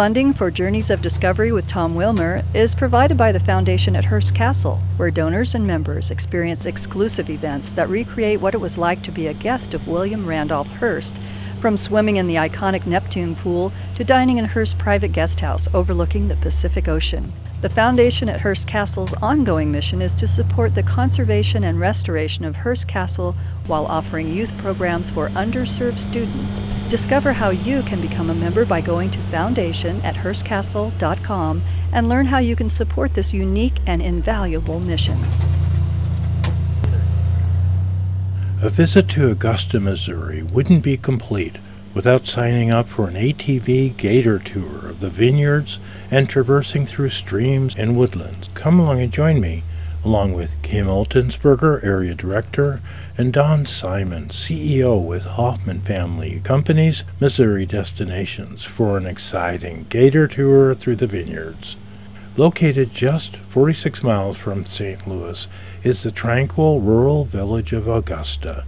Funding for Journeys of Discovery with Tom Wilmer is provided by the Foundation at Hearst Castle, where donors and members experience exclusive events that recreate what it was like to be a guest of William Randolph Hearst from swimming in the iconic Neptune pool to dining in Hearst's private guest house overlooking the Pacific Ocean. The Foundation at Hearst Castle's ongoing mission is to support the conservation and restoration of Hearst Castle while offering youth programs for underserved students. Discover how you can become a member by going to foundation at hearstcastle.com and learn how you can support this unique and invaluable mission. A visit to Augusta, Missouri wouldn't be complete without signing up for an ATV gator tour of the vineyards and traversing through streams and woodlands. Come along and join me, along with Kim Oltensberger, Area Director, and Don Simon, CEO with Hoffman Family Companies, Missouri Destinations, for an exciting gator tour through the vineyards. Located just 46 miles from St. Louis is the tranquil rural village of Augusta.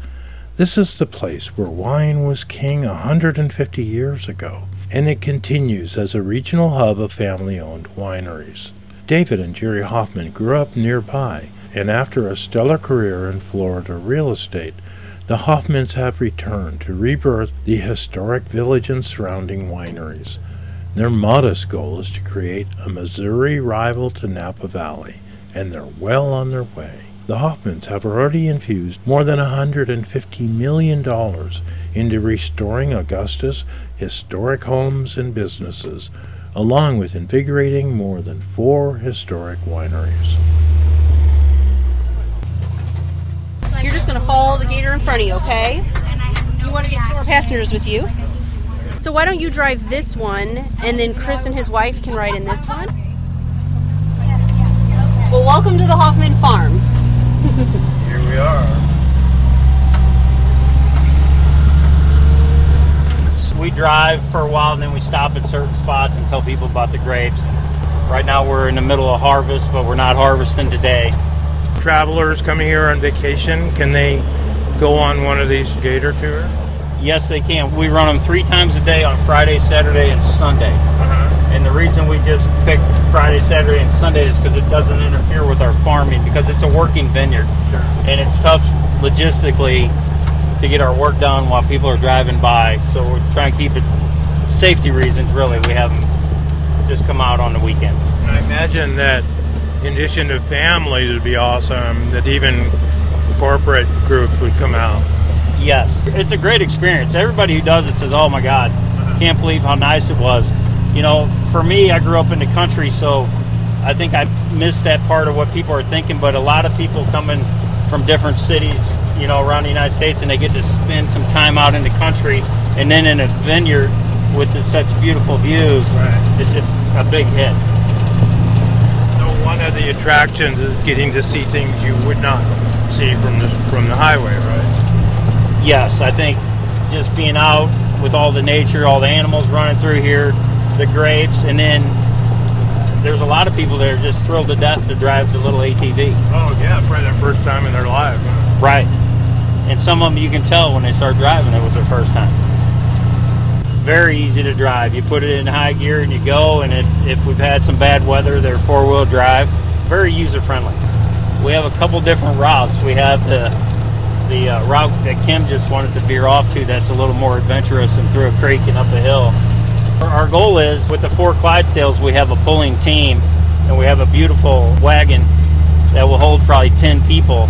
This is the place where wine was king 150 years ago, and it continues as a regional hub of family owned wineries. David and Jerry Hoffman grew up nearby, and after a stellar career in Florida real estate, the Hoffmans have returned to rebirth the historic village and surrounding wineries. Their modest goal is to create a Missouri rival to Napa Valley, and they're well on their way. The Hoffmans have already infused more than $150 million into restoring Augusta's historic homes and businesses, along with invigorating more than four historic wineries. You're just going to follow the gator in front of you, okay? You want to get more passengers with you? So why don't you drive this one, and then Chris and his wife can ride in this one? Well, welcome to the Hoffman farm. Here we are. We drive for a while and then we stop at certain spots and tell people about the grapes. Right now we're in the middle of harvest, but we're not harvesting today. Travelers coming here on vacation, can they go on one of these gator tours? Yes, they can. We run them three times a day on Friday, Saturday, and Sunday. Uh-huh. And the reason we just pick Friday, Saturday, and Sunday is because it doesn't interfere with our farming because it's a working vineyard. Sure. And it's tough logistically to get our work done while people are driving by. So we're trying to keep it safety reasons, really. We have them just come out on the weekends. And I imagine that in addition to families, it would be awesome that even corporate groups would come out. Yes, it's a great experience. Everybody who does it says, "Oh my God, can't believe how nice it was." You know, for me, I grew up in the country, so I think I missed that part of what people are thinking. But a lot of people coming from different cities, you know, around the United States, and they get to spend some time out in the country, and then in a vineyard with the, such beautiful views, Right. it's just a big hit. So one of the attractions is getting to see things you would not see from the from the highway, right? Yes, I think just being out with all the nature, all the animals running through here, the grapes, and then there's a lot of people that are just thrilled to death to drive the little ATV. Oh yeah, probably their first time in their life. huh? Right. And some of them you can tell when they start driving it was their first time. Very easy to drive. You put it in high gear and you go, and if, if we've had some bad weather, they're four wheel drive. Very user friendly. We have a couple different routes. We have the the uh, route that Kim just wanted to veer off to that's a little more adventurous and through a creek and up a hill. Our- Our goal is with the four Clydesdales, we have a pulling team and we have a beautiful wagon that will hold probably 10 people.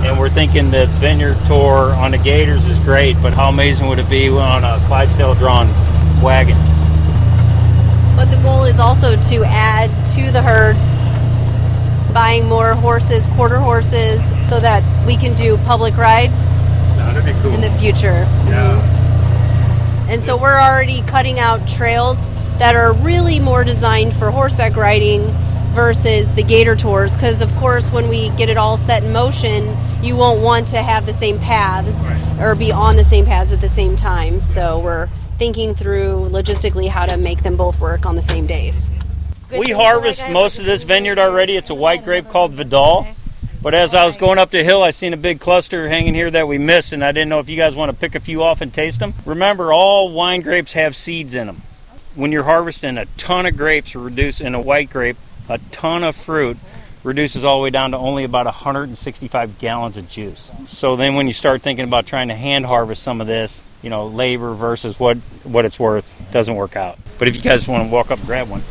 And we're thinking the vineyard tour on the Gators is great, but how amazing would it be on a Clydesdale drawn wagon? But the goal is also to add to the herd, buying more horses, quarter horses, so that we can do public rides That'd be cool. in the future. yeah. And so we're already cutting out trails that are really more designed for horseback riding versus the gator tours. Because, of course, when we get it all set in motion, you won't want to have the same paths or be on the same paths at the same time. So we're thinking through logistically how to make them both work on the same days. We harvest most of this vineyard already. It's a white grape called Vidal. But as I was going up the hill, I seen a big cluster hanging here that we missed, and I didn't know if you guys want to pick a few off and taste them. Remember, all wine grapes have seeds in them. when you're harvesting a ton of grapes, reduce in a white grape, a ton of fruit reduces all the way down to only about 165 gallons of juice. So then when you start thinking about trying to hand harvest some of this, you know, labor versus what what it's worth, doesn't work out. But if you guys want to walk up and grab one,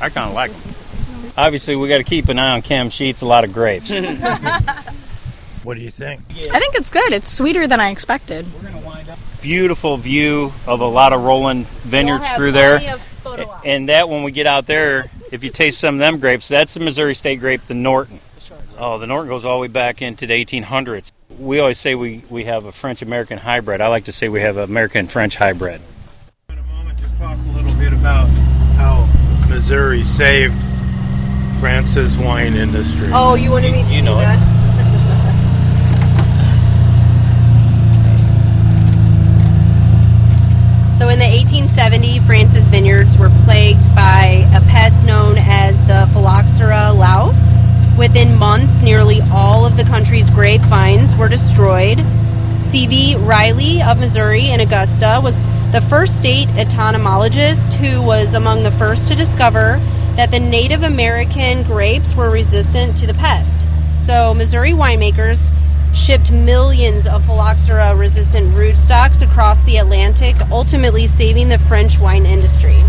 I kind of like them. Obviously, we got to keep an eye on Cam Sheets, a lot of grapes. What do you think? I think it's good. It's sweeter than I expected. Beautiful view of a lot of rolling vineyards through there. And that when we get out there, if you taste some of them grapes, that's the Missouri State grape, the Norton. Oh, the Norton goes all the way back into the 1800s. We always say we, we have a French American hybrid. I like to say we have American French hybrid. In a moment, just talk a little bit about how Missouri saved France's wine industry. Oh, you wanted me to You do know it. that? So in the 1870, France's vineyards were plagued by a pest known as the Phylloxera louse. Within months, nearly all of the country's grapevines were destroyed. C.V. Riley of Missouri in Augusta was the first state entomologist who was among the first to discover that the Native American grapes were resistant to the pest. So, Missouri winemakers shipped millions of phylloxera resistant rootstocks across the Atlantic, ultimately saving the French wine industry.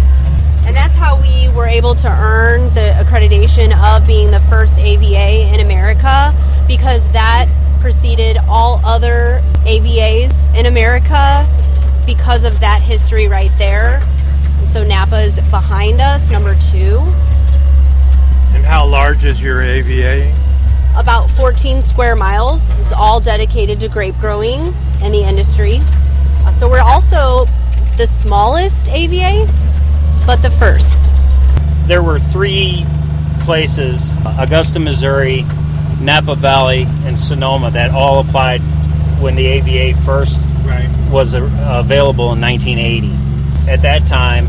And that's how we were able to earn the accreditation of being the first AVA in America because that preceded all other AVAs in America because of that history right there. And so Napa is behind us, number two. And how large is your AVA? about 14 square miles. It's all dedicated to grape growing and the industry. Uh, so we're also the smallest AVA, but the first. There were three places Augusta, Missouri, Napa Valley, and Sonoma that all applied when the AVA first Right. was available in 1980. At that time,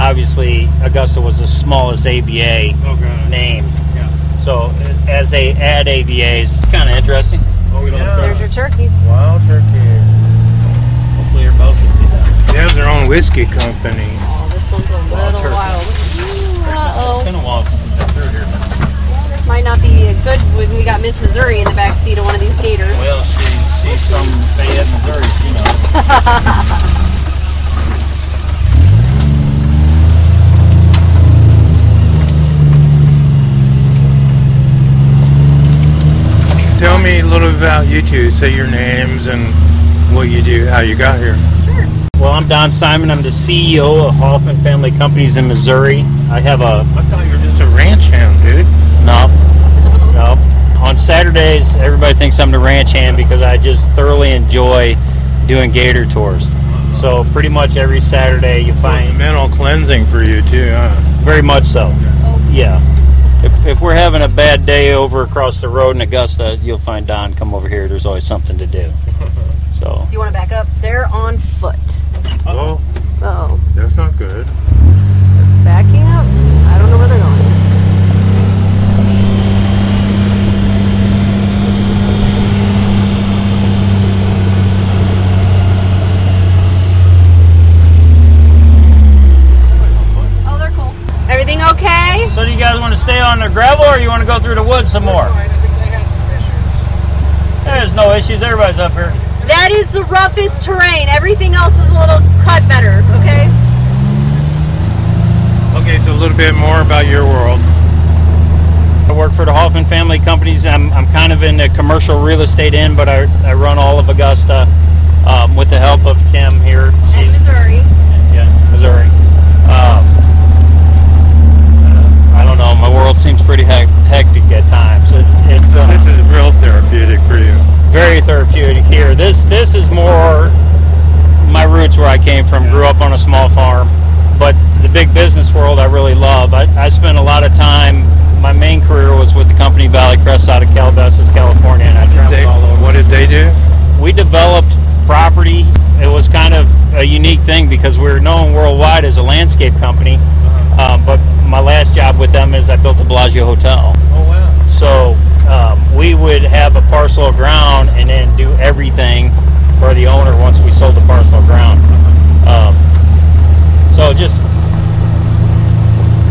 obviously, Augusta was the smallest AVA Okay. named. Yeah. So as they add AVAs, it's kind of interesting. Oh, we don't There's your turkeys. Wild turkey. Hopefully, your both can see that. They have their own whiskey company. Oh, this one's a little turkey. wild. Uh It's been a while since we've been through here. oh. This might not be a good when we got Miss Missouri in the back seat of one of these gators. Well, she, she's from Fayette, Missouri. She knows. Tell me a little about you two. Say your names and what you do, how you got here. Sure. Well, I'm Don Simon. I'm the CEO of Hoffman Family Companies in Missouri. I have a I thought you were just a ranch hand, dude. no, no. On Saturdays, everybody thinks I'm the ranch hand because I just thoroughly enjoy doing gator tours. So pretty much every Saturday you It's find mental cleansing for you too, huh? very much so. Yeah. If, if we're having a bad day over across the road in Augusta, you'll find Don come over here. There's always something to do. So Do you want to back up? They're on foot. Oh, Oh, that's not good. backing up. I don't know where they're going. Oh, they're cool. Everything okay? So do you guys want to stay on the gravel or you want to go through the woods some more? There's no issues. Everybody's up here. That is the roughest terrain. Everything else is a little cut better, okay? Okay, so a little bit more about your world. I work for the Hoffman Family Companies. I'm, I'm kind of in the commercial real estate end, but I, I run all of Augusta um, with the help of Kim here. And Missouri. yeah, Missouri. Um, I don't know. My world seems pretty hec- hectic at times. It, it's uh, This is real therapeutic for you. very therapeutic here. This this is more my roots where I came from. Grew up on a small farm, but the big business world I really love. I, I spent a lot of time. My main career was with the company Valley Crest out of Calabasas, California, and I traveled They, all over. what did they do? We developed property. It was kind of a unique thing because we were known worldwide as a landscape company. Um, but my last job with them is I built the Bellagio Hotel. Oh wow. So um, we would have a parcel of ground and then do everything for the owner once we sold the parcel of ground. Um, so just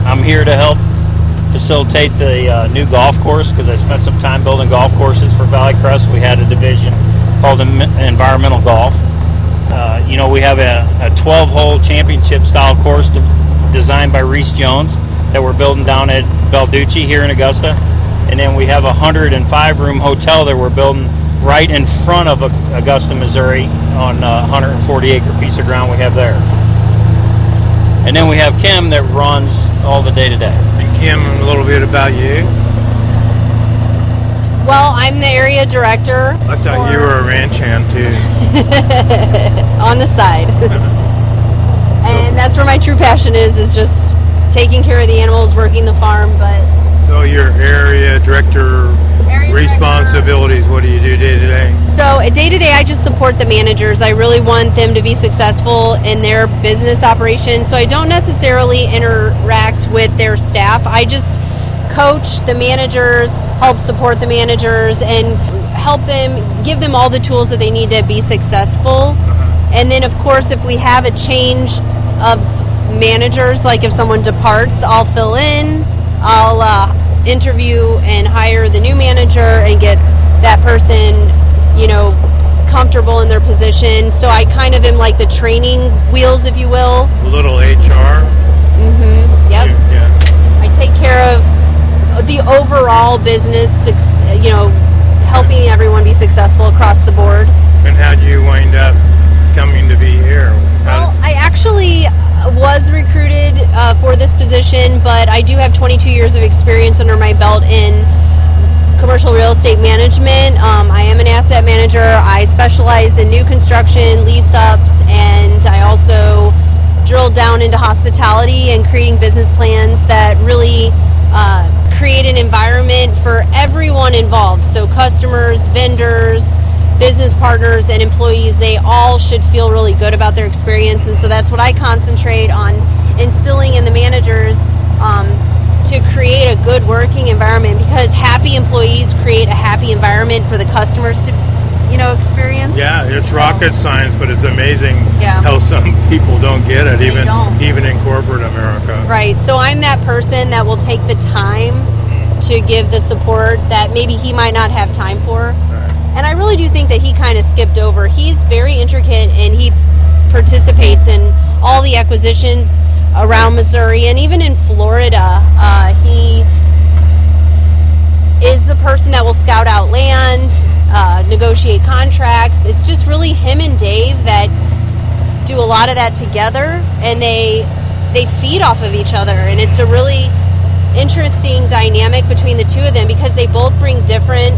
I'm here to help facilitate the uh, new golf course because I spent some time building golf courses for Valley Crest. We had a division called Environmental Golf. Uh, you know, we have a, a 12 hole championship style course de- designed by Rees Jones that we're building down at Balducci here in Augusta. And then we have a 105 room hotel that we're building right in front of Augusta, Missouri on a 140 acre piece of ground we have there. And then we have Kim that runs all the day to day. And Kim, a little bit about you. Well, I'm the area director. I thought you were a ranch hand too. on the side. and that's where my true passion is, is just taking care of the animals, working the farm, but So your area director Area responsibilities, what do you do day to day? So day to day, I just support the managers. I really want them to be successful in their business operations. So I don't necessarily interact with their staff. I just coach the managers, help support the managers, and help them give them all the tools that they need to be successful. And then, of course, if we have a change of managers, like if someone departs, I'll fill in. I'll uh, interview and hire the new manager and get that person, you know, comfortable in their position. So I kind of am like the training wheels, if you will. A little HR. Mm-hmm. Yep. Yeah. I take care of the overall business, you know, helping everyone be successful across the board. And how'd you wind up coming to be here? Well, I actually was recruited uh, for this position, but I do have 22 years of experience under my belt in commercial real estate management. Um, I am an asset manager. I specialize in new construction, lease ups, and I also drill down into hospitality and creating business plans that really uh, create an environment for everyone involved. So, customers, vendors, business partners and employees, they all should feel really good about their experience. And so that's what I concentrate on instilling in the managers um, to create a good working environment because happy employees create a happy environment for the customers to, you know, experience. Yeah, it's So- rocket science, but it's amazing Yeah. how some people don't get it, even even in corporate America. Right. So I'm that person that will take the time to give the support that maybe he might not have time for. And I really do think that he kind of skipped over. He's very intricate and he participates in all the acquisitions around Missouri and even in Florida. Uh, he is the person that will scout out land, uh, negotiate contracts. It's just really him and Dave that do a lot of that together, and they they feed off of each other, and it's a really interesting dynamic between the two of them because they both bring different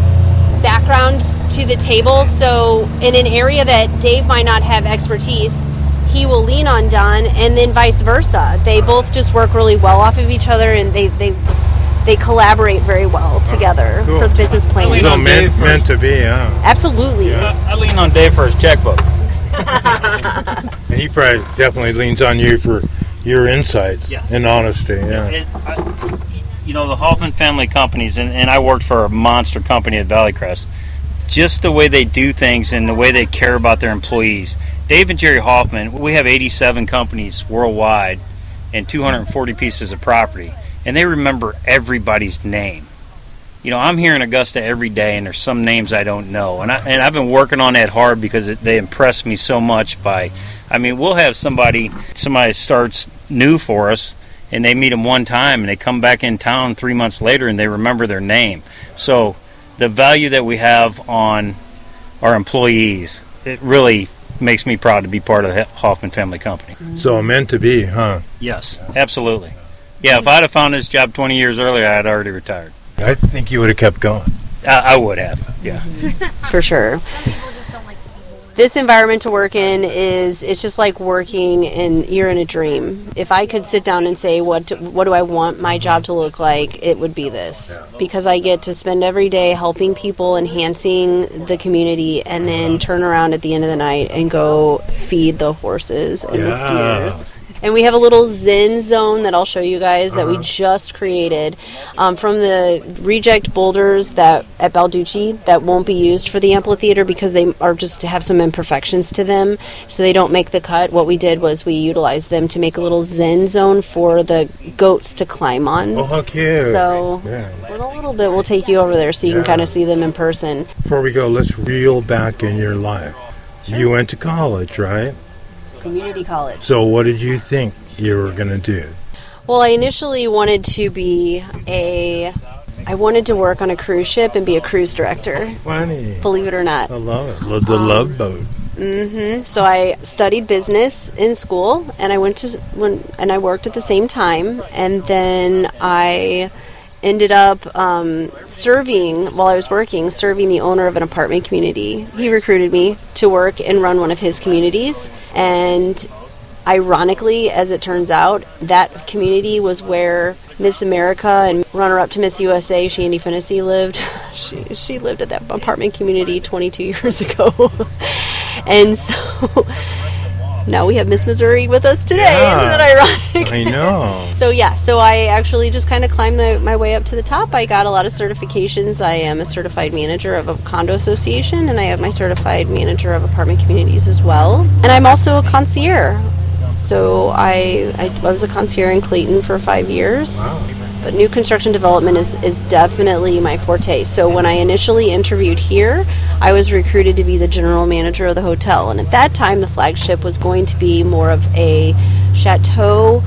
backgrounds to the table. So in an area that Dave might not have expertise, he will lean on Don, and then vice versa. They both just work really well off of each other, and they they they collaborate very well together Cool. for the business lean plan. So on meant, Dave meant to be, huh? Absolutely. I, I lean on Dave for his checkbook. And he probably definitely leans on you for your insights Yes. and honesty. Yeah. It, I, you know, the Hoffman family companies, and, and I worked for a monster company at Valleycrest. Just the way they do things and the way they care about their employees. Dave and Jerry Hoffman, we have 87 companies worldwide and 240 pieces of property, and they remember everybody's name. You know, I'm here in Augusta every day, and there's some names I don't know, and I and I've been working on that hard because it, they impress me so much. By, I mean, we'll have somebody somebody starts new for us, and they meet them one time, and they come back in town three months later, and they remember their name. So, the value that we have on our employees, it really makes me proud to be part of the Hoffman family company. Mm-hmm. So meant to be, huh? Yes, absolutely. Yeah, if I'd have found this job 20 years earlier, I'd already retired. I think you would have kept going. I, I would have. Yeah. for sure. This environment to work in is it's just like working and you're in a dream. If I could sit down and say what do, what do I want my job to look like, it would be this. Because I get to spend every day helping people, enhancing the community and then uh-huh. turn around at the end of the night and go feed the horses and the Yeah. And we have a little Zen zone that I'll show you guys that we Uh-huh. just created um, from the reject boulders that at Balducci that won't be used for the amphitheater because they are just have some imperfections to them, so they don't make the cut. What we did was we utilized them to make a little Zen zone for the goats to climb on. Oh, how cute. So Yeah. in a little bit, we'll take you over there so you Yeah. can kind of see them in person. Before we go, let's reel back in your life. You went to college, right? Community college. So, what did you think you were going to do? Well, I initially wanted to be a. I wanted to work on a cruise ship and be a cruise director. Funny. Believe it or not. I love it. Lo- The love boat. Mm-hmm. So I studied business in school, and I went to when and I worked at the same time, and then I ended up um, serving while I was working, serving the owner of an apartment community. He recruited me to work and run one of his communities, and ironically, as it turns out, that community was where Miss America and runner-up to Miss USA, Shandi Finnessey, lived. She she lived at that apartment community 22 years ago, and so now we have Miss Missouri with us today. Yeah. Isn't that ironic? I know. So yeah, so I actually just kind of climbed the, my way up to the top. I got a lot of certifications. I am a certified manager of a condo association, and I have my certified manager of apartment communities as well. And I'm also a concierge. So I, I, I was a concierge in Clayton for five years. But new construction development is, is definitely my forte. So when I initially interviewed here, I was recruited to be the general manager of the hotel. And at that time, the flagship was going to be more of a chateau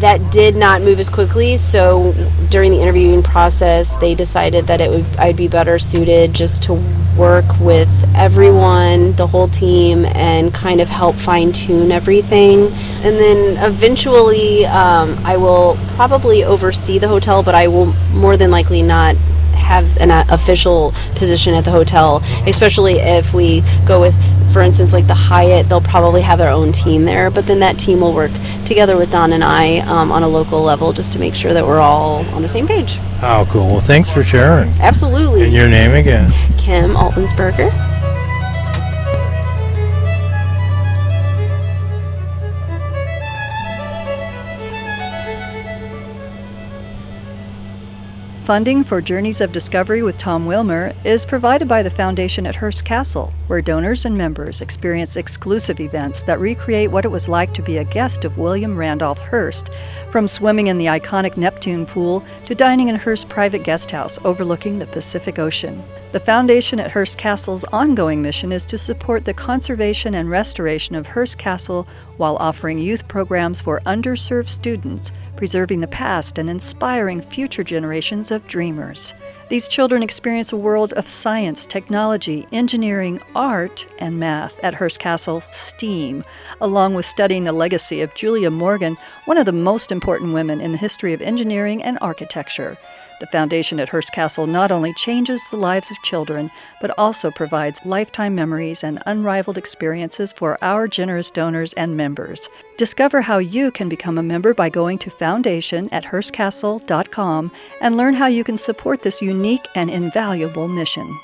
that did not move as quickly. So during the interviewing process, they decided that it would I'd be better suited just to work with everyone, the whole team, and kind of help fine tune everything. And then eventually, um, I will probably oversee the hotel, but I will more than likely not have an uh, official position at the hotel, especially if we go with, for instance, like the Hyatt, they'll probably have their own team there, but then that team will work together with Don and I um, on a local level just to make sure that we're all on the same page. How cool. Well, thanks for sharing. Absolutely. And your name again? Kim Altensberger. Funding for Journeys of Discovery with Tom Wilmer is provided by the Foundation at Hearst Castle, where donors and members experience exclusive events that recreate what it was like to be a guest of William Randolph Hearst, from swimming in the iconic Neptune pool to dining in Hearst's private guest house overlooking the Pacific Ocean. The Foundation at Hearst Castle's ongoing mission is to support the conservation and restoration of Hearst Castle while offering youth programs for underserved students, preserving the past and inspiring future generations of dreamers. These children experience a world of science, technology, engineering, art, and math at Hearst Castle STEAM, along with studying the legacy of Julia Morgan, one of the most important women in the history of engineering and architecture. The foundation at Hearst Castle not only changes the lives of children, but also provides lifetime memories and unrivaled experiences for our generous donors and members. Discover how you can become a member by going to foundation at hearstcastle.com and learn how you can support this unique and invaluable mission.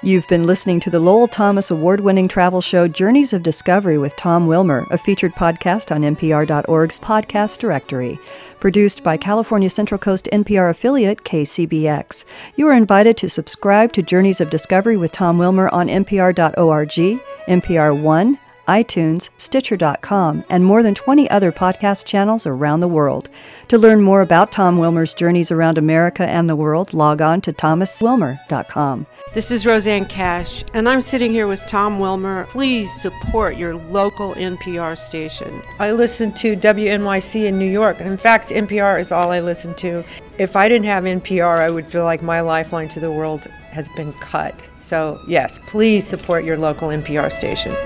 You've been listening to the Lowell Thomas award winning travel show Journeys of Discovery with Tom Wilmer, a featured podcast on NPR.org's podcast directory. Produced by California Central Coast NPR affiliate KCBX. You are invited to subscribe to Journeys of Discovery with Tom Wilmer on NPR.org, NPR One, iTunes, Stitcher.com, and more than 20 other podcast channels around the world. To learn more about Tom Wilmer's journeys around America and the world, log on to thomaswilmer.com. This is Rosanne Cash, and I'm sitting here with Tom Wilmer. Please support your local NPR station. I listen to WNYC in New York. In fact, NPR is all I listen to. If I didn't have NPR, I would feel like my lifeline to the world has been cut. So, yes, please support your local NPR station.